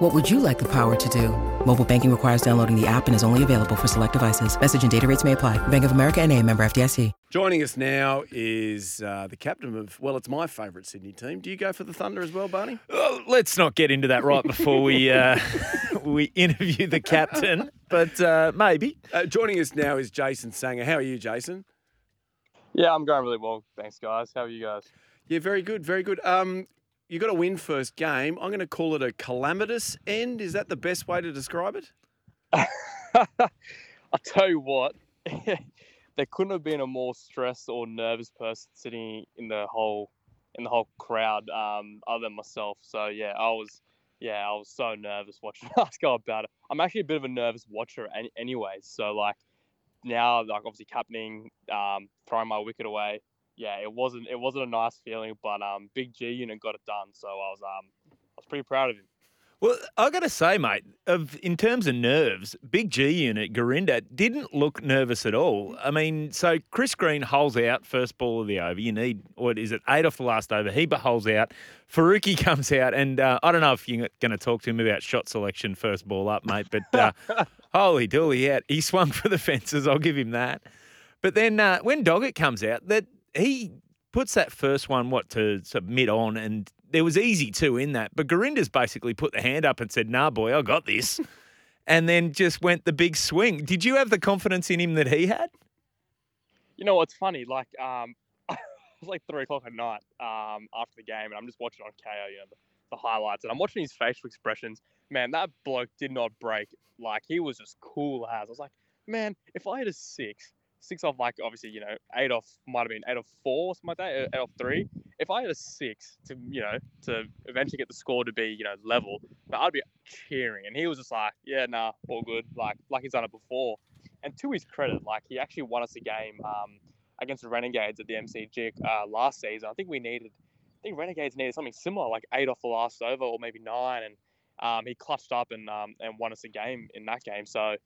What would you like the power to do? Mobile banking requires downloading the app and is only available for select devices. Message and data rates may apply. Bank of America and a member FDIC. Joining us now is uh, the captain of, well, it's my favourite Sydney team. Do you go for the Thunder as well, Barney? Oh, let's not get into that right before we uh, we interview the captain, but uh, maybe. Uh, joining us now is Jason Sangha. How are you, Jason? Yeah, I'm going really well. Thanks, guys. How are you guys? Yeah, very good, very good. Um, you got to win first game. I'm going to call it a calamitous end. Is that the best way to describe it? I'll tell you what, there couldn't have been a more stressed or nervous person sitting in the whole in the whole crowd, um, other than myself. So yeah, I was yeah, I was so nervous watching us go about it. I'm actually a bit of a nervous watcher any, anyways. So like now, like obviously captaining, um, throwing my wicket away. Yeah, it wasn't it wasn't a nice feeling, but um, Big G unit got it done. So I was um, I was pretty proud of him. Well, I got to say, mate, of in terms of nerves, Big G unit Gurinder didn't look nervous at all. I mean, so Chris Green holds out first ball of the over. You need what is it? Eight off the last over. He holds out. Faruqi comes out, and uh, I don't know if you're going to talk to him about shot selection first ball up, mate. But uh, holy dooly, yeah, he swung for the fences. I'll give him that. But then uh, when Doggett comes out, that he puts that first one what to submit on, and there was easy too in that. But Gurinder's basically put the hand up and said, "Nah, boy, I got this," and then just went the big swing. Did you have the confidence in him that he had? You know what's funny? Like, um, it was like three o'clock at night um, after the game, and I'm just watching on Kayo, you know, the, the highlights, and I'm watching his facial expressions. Man, that bloke did not break. Like, he was just cool as. I was like, man, if I had a six, six off like obviously you know eight off might have been eight off four or something like that eight off three. If i had a six to you know to eventually get the score to be you know level but i'd be cheering. And he was just like yeah nah all good like like he's done it before. And to his credit like he actually won us a game um, against the renegades at the mcg uh, last season. I think we needed i think renegades needed something similar like eight off the last over or maybe nine. And um, he clutched up and um, and won us a game in that game. So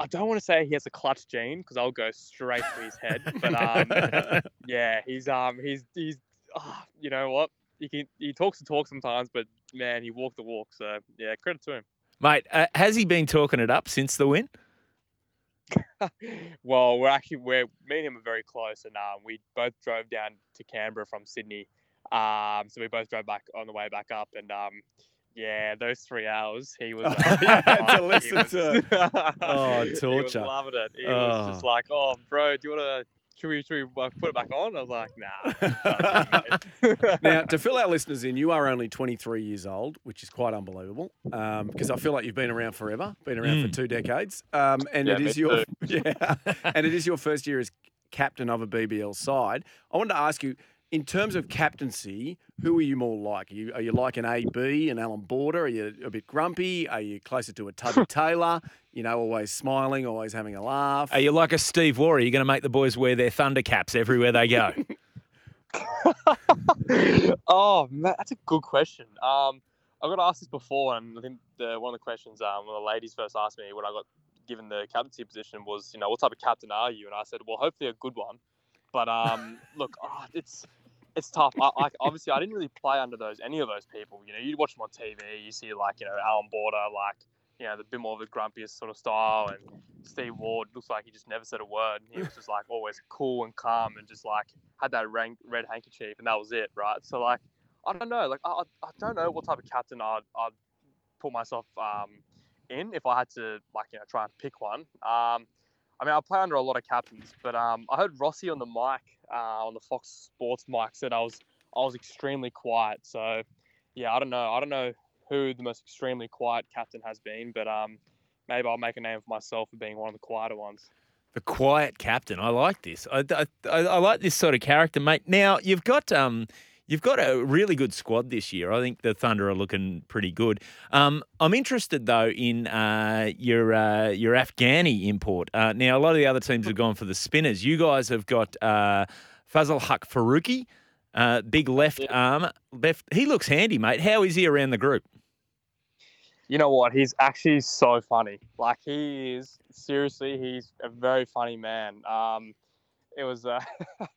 I don't want to say he has a clutch gene because I'll go straight to his head. But um, yeah, he's um he's he's oh, you know what he can he talks the talk sometimes, but man, he walked the walk. So yeah, credit to him, mate. Uh, has he been talking it up since the win? well, we're actually we're me and him are very close, and um, we both drove down to Canberra from Sydney. Um, so we both drove back on the way back up, and um, yeah, those three hours, he was uh, to listen was, to. Oh, He was torture. loving it. He Oh. was just like, "Oh, bro, do you want to?" Should we, should we uh, put it back on? I was like, nah. now, to fill our listeners in, you are only 23 years old, which is quite unbelievable um, because I feel like you've been around forever, been around for Mm. two decades. Um, and Yeah, it me is your yeah, and it is your first year as captain of a BBL side. I wanted to ask you, in terms of captaincy, who are you more like? Are you, are you like an AB, an Allan Border? Are you a bit grumpy? Are you closer to a Tubby Taylor? You know, always smiling, always having a laugh. Are you like a Steve Waugh? Are you going to make the boys wear their thunder caps everywhere they go? oh, man, that's a good question. Um, I got asked this before, and I think the, one of the questions um, one of the ladies first asked me when I got given the captaincy position was, you know, what type of captain are you? And I said, well, hopefully a good one. But um, look, oh, it's it's tough. I, I obviously I didn't really play under those any of those people. You know, you'd watch them on TV, you see like you know Allan Border, like you know the bit more of the grumpiest sort of style, and Steve Waugh looks like he just never said a word. He was just like always cool and calm, and just like had that rank, red handkerchief, and that was it, right? So like I don't know, like I, I I don't know what type of captain I'd I'd put myself um in if I had to like you know try and pick one. Um, I mean, I play under a lot of captains, but um, I heard Rossi on the mic, uh, on the Fox Sports mic, said I was I was extremely quiet. So, yeah, I don't know. I don't know who the most extremely quiet captain has been, but um, maybe I'll make a name for myself for being one of the quieter ones. The quiet captain. I like this. I, I, I like this sort of character, mate. Now you've got um, You've got a really good squad this year. I think the Thunder are looking pretty good. Um, I'm interested though in uh, your uh, your Afghani import. Uh, now, a lot of the other teams have gone for the spinners. You guys have got uh, Fazal Haq Faruqi, uh, big left arm. Left, he looks handy, mate. How is he around the group? You know what? He's actually so funny. Like he is seriously, he's a very funny man. Um, it was uh,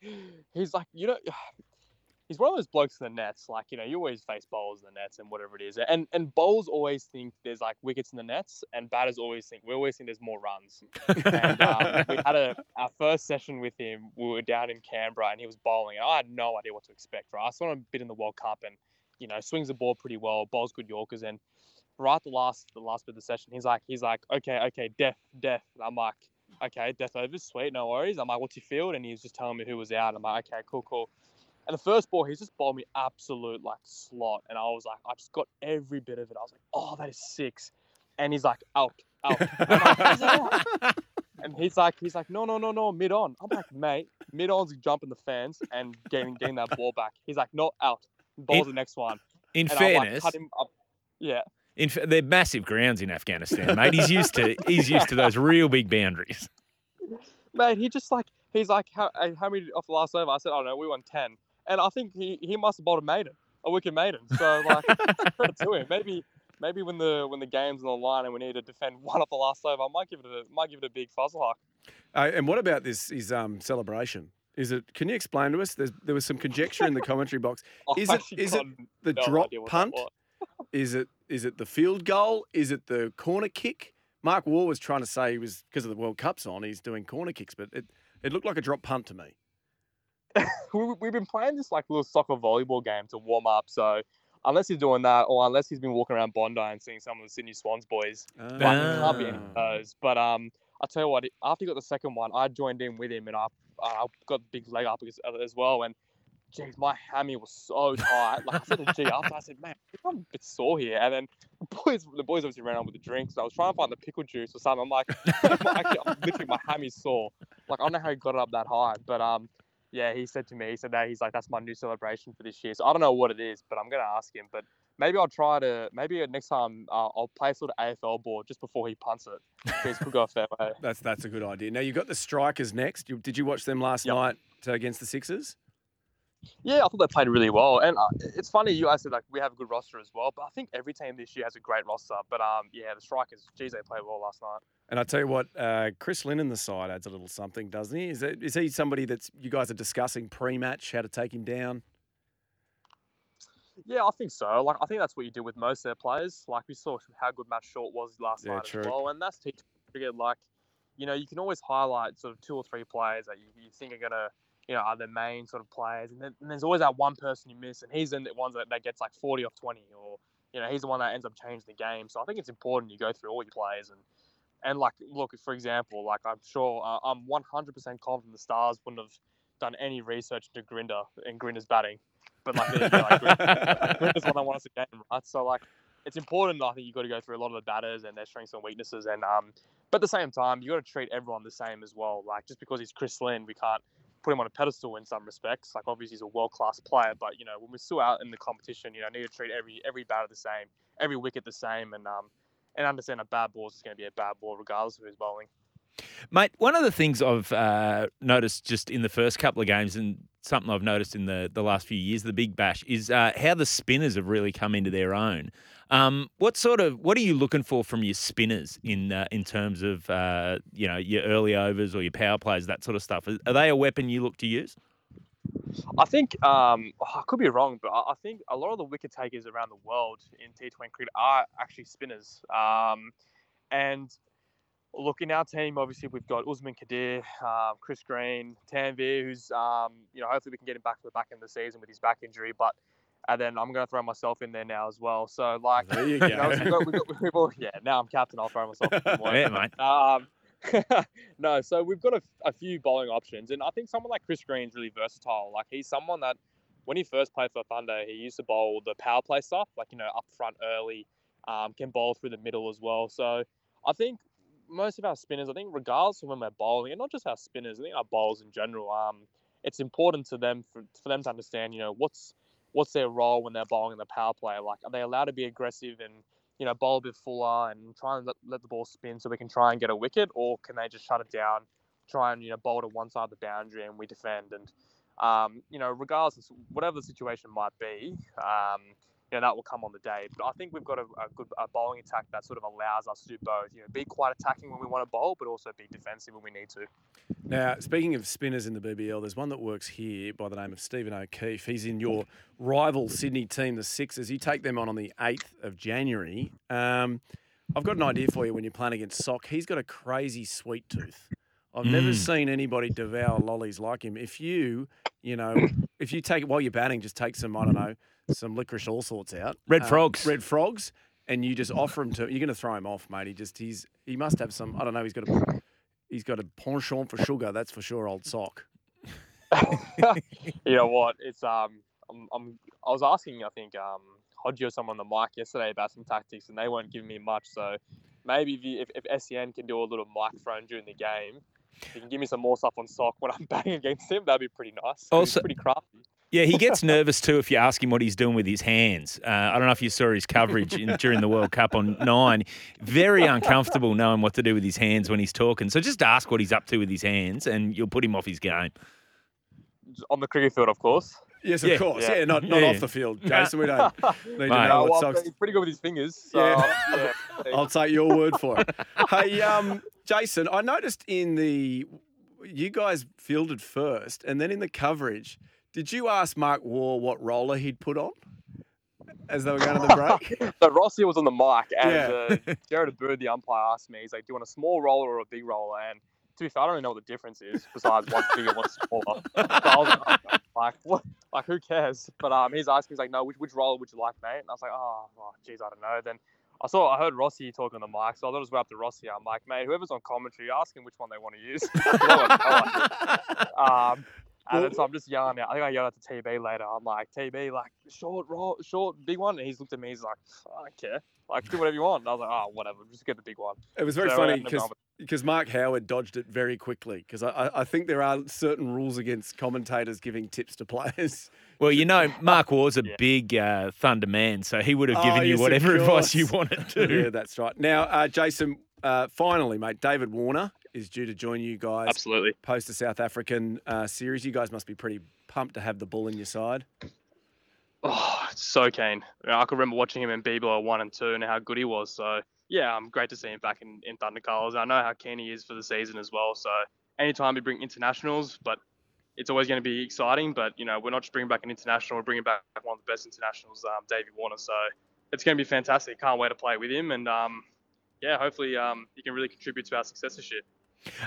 he's like you know he's one of those blokes in the nets. Like you know, you always face bowlers in the nets and whatever it is, and and bowlers always think there's like wickets in the nets, and batters always think we always think there's more runs. and um, we had a our first session with him. We were down in Canberra, and he was bowling, and I had no idea what to expect. Right, I saw him a bit in the World Cup, and you know, swings the ball pretty well, bowls good Yorkers, and right the last the last bit of the session, he's like he's like okay okay death death. And I'm like okay death over sweet no worries. I'm like what's your field? And he was just telling me who was out. I'm like okay cool cool. And the first ball, he's just bowled me absolute like slot. And I was like, I just got every bit of it. I was like, oh, that is six. And he's like, out, out. and he's like, he's like, no, no, no, no, mid on. I'm like, mate, mid on's jumping the fans and getting getting that ball back. He's like, no, out. Ball the next one. In and fairness, like, yeah. In they're massive grounds in Afghanistan, mate. He's used to he's used to those real big boundaries. Mate, he just like he's like, how, how many off the last over? I said, oh no, we won ten and I think he, he must have bowled a maiden, a wicked maiden. So like credit to him. Maybe maybe when the when the game's on the line and we need to defend one of the last over, I might give it a might give it a big Fazal Haq. Uh, and what about this? Is um celebration? Is it? Can you explain to us? There's, there was some conjecture in the commentary box. Is it? Is it the no drop punt? is it? Is it the field goal? Is it the corner kick? Mark Waugh was trying to say he was because of the World Cup's on. He's doing corner kicks, but it it looked like a drop punt to me. we, we've been playing this like little soccer volleyball game to warm up. So unless he's doing that, or unless he's been walking around Bondi and seeing some of the Sydney Swans boys, like, it can't be any of those. But um, I'll tell you what. After he got the second one, I joined in with him, and I I got the big leg up as, as well. And geez, my hammy was so tight. Like I said to G after, I said, "Man, I'm a bit sore here." And then the boys, the boys obviously ran on with the drinks. And I was trying to find the pickle juice or something. I'm like, actually, I'm literally my hammy's sore. Like I don't know how he got it up that high, but um, yeah, he said to me, he said that he's like, that's my new celebration for this year. So I don't know what it is, but I'm gonna ask him. But maybe I'll try to. Maybe next time uh, I'll play sort of AFL board just before he punts it. Because could go a fair way. That's that's a good idea. Now you've got the strikers next. You, did you watch them last Yep. night against the Sixers? Yeah, I thought they played really well, and uh, it's funny you guys said like we have a good roster as well. But I think every team this year has a great roster. But um, yeah, the strikers, geez, they played well last night. And I tell you what, uh, Chris Lynn in the side adds a little something, doesn't he? Is, that, is he somebody that's you guys are discussing pre-match how to take him down? Yeah, I think so. Like I think that's what you do with most of their players. Like we saw how good Matt Short was last Yeah, night true. as well, and that's T cricket. Like, you know, you can always highlight sort of two or three players that you, you think are gonna, you know, are the main sort of players, and then and there's always that one person you miss, and he's in the ones that, that gets like 40 off 20, or you know, he's the one that ends up changing the game. So I think it's important you go through all your players and. And like, look, for example, like I'm sure uh, I'm 100% confident the Stars wouldn't have done any research into Gurinder and Gurinder's batting, but like, you like Gurinder- Gurinder's one that wants the game, right? So like, it's important. I think you've got to go through a lot of the batters and their strengths and weaknesses, and um, but at the same time, you got to treat everyone the same as well. Like just because he's Chris Lynn, we can't put him on a pedestal in some respects. Like obviously he's a world class player, but you know when we're still out in the competition, you know need to treat every every batter the same, every wicket the same, and um, and understand a bad ball is going to be a bad ball regardless of who's bowling. Mate, one of the things I've uh, noticed just in the first couple of games, and something I've noticed in the, the last few years, the Big Bash, is uh, how the spinners have really come into their own. Um, what sort of what are you looking for from your spinners in uh, in terms of uh, you know your early overs or your power plays, that sort of stuff? Are, they a weapon you look to use? I think um, I could be wrong, but I think a lot of the wicket takers around the world in T20 cricket are actually spinners. Um, and look, in our team, obviously we've got Usman Qadir, um, Chris Green, Tanvir, who's um, you know hopefully we can get him back for the back end of the season with his back injury, but. And then I'm going to throw myself in there now as well. So, like, There you you know, we've got, we've got, we've all, yeah, now I'm captain. I'll throw myself in more. Yeah, mate. Um, no, so we've got a, a few bowling options, and I think someone like Chris Green's really versatile. Like he's someone that when he first played for Thunder, he used to bowl the power play stuff, like you know up front early, um, can bowl through the middle as well. So I think most of our spinners, I think regardless of when we're bowling, and not just our spinners, I think our bowls in general, um, it's important to them for, for them to understand, you know, what's what's their role when they're bowling in the power play? Like, are they allowed to be aggressive and you know bowl a bit fuller and try and let, let the ball spin so we can try and get a wicket, or can they just shut it down, try and you know bowl to one side of the boundary and we defend and um, you know regardless whatever the situation might be. Um, you know, that will come on the day. But I think we've got a, a good a bowling attack that sort of allows us to do both. You know, be quite attacking when we want to bowl, but also be defensive when we need to. Now, speaking of spinners in the BBL, there's one that works here by the name of Stephen O'Keefe. He's in your rival Sydney team, the Sixers. You take them on on the 8th of January. Um, I've got an idea for you when you're playing against Sock. He's got a crazy sweet tooth. I've never Mm. seen anybody devour lollies like him. If you, you know, if you take while you're batting, just take some, I don't know, some licorice all sorts out. Red Um, frogs. Red frogs. And you just offer him to, you're going to throw him off, mate. He just, he's, he must have some, I don't know, he's got a, he's got a penchant for sugar, that's for sure, old sock. you know what? It's um, I'm, I'm I was asking I think um Hodgie or someone on the mic yesterday about some tactics, and they weren't giving me much. So maybe if you, if, if SEN can do a little mic thrown during the game, if you can give me some more stuff on sock when I'm batting against him. That'd be pretty nice. Also- he's pretty crafty. Yeah, he gets nervous too if you ask him what he's doing with his hands. Uh, I don't know if you saw his coverage in, during the World Cup on Nine. Very uncomfortable knowing what to do with his hands when he's talking. So just ask what he's up to with his hands, and you'll put him off his game. on the cricket field, of course. Yes, of Yeah. course. Yeah. Yeah, not, not Yeah. off the field, Jason. We don't need to Mate. know what well, socks. he's pretty good with his fingers. So, Yeah. yeah. I'll take your word for it. hey, um, Jason, I noticed in the you guys fielded first, and then in the coverage, did you ask Mark Waugh what roller he'd put on as they were going to the break? So Rossi was on the mic, and Yeah. uh, Gerard Abood, the umpire, asked me, he's like, "Do you want a small roller or a big roller?" And to be fair, I don't even know what the difference is besides one's bigger, one's smaller. So I was like, like, what? Like, who cares? But um, he's asking, he's like, "No, which, which roller would you like, mate?" And I was like, "Oh, oh, geez, I don't know." Then I saw, I heard Rossi talking on the mic, so I thought it was up to Rossi. I'm like, "Mate, whoever's on commentary, ask him which one they want to use." 'Cause I went, "Oh, um, and then so I'm just yelling out. I think I yelled at the TB later. I'm like, TB, like short, roll, short, big one. And he's looked at me. He's like, I don't care. Like do whatever you want. And I was like, oh, whatever. Just get the big one. It was very So, funny because. Because Mark Howard dodged it very quickly because I, I, I think there are certain rules against commentators giving tips to players. Well, you know, Mark Waugh's a Yeah. big uh, Thunder man, so he would have Oh, given you yes, whatever advice you wanted to. yeah, that's right. Now, uh, Jason, uh, finally, mate, David Warner is due to join you guys Absolutely. post the South African uh, series. You guys must be pretty pumped to have the bull in your side. Oh, so keen. You know, I can remember watching him in BBL one and two and how good he was. So yeah, I'm great to see him back in, in Thunder colours. I know how keen he is for the season as well. So anytime we bring internationals, but it's always going to be exciting. But you know, we're not just bringing back an international; we're bringing back one of the best internationals, um, Davey Warner. So it's going to be fantastic. Can't wait to play with him, and um, yeah, hopefully um, he can really contribute to our success this year.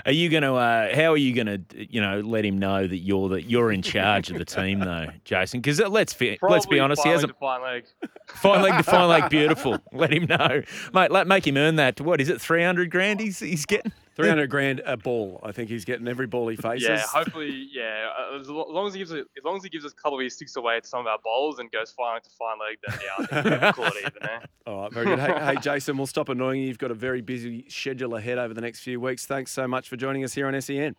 Are you going to? Uh, how are you going to? You know, let him know that you're the you're in charge of the team, though, Jason? Because let's be let's be Probably honest, he hasn't fine leg. fine leg to fine leg, beautiful. Let him know, mate. Let make him earn that. What is it? Three hundred grand he's he's getting. 300 grand a ball. I think he's getting every ball he faces. Yeah, hopefully, yeah. uh, As long as he gives it, as long as he gives us a couple of his sticks away to some of our bowls and goes fine to fine leg, then yeah, I think we'll call it even there. All right, very good. Hey, hey, Jason, we'll stop annoying you. You've got a very busy schedule ahead over the next few weeks. Thanks so much for joining us here on SEN.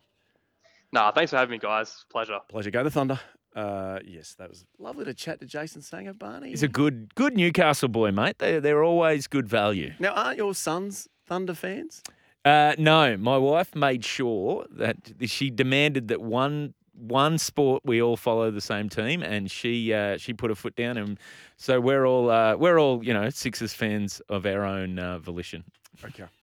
Nah, thanks for having me, guys. Pleasure. Pleasure. Go the Thunder. Uh, yes, that was lovely to chat to Jason Sangha, Barney. He's a good good Newcastle boy, mate. They they're always good value. now, aren't your sons Thunder fans? Uh, no, my wife made sure that she demanded that one one sport we all follow the same team, and she uh, she put a foot down, and so we're all uh, we're all you know Sixers fans of our own uh, volition. Okay.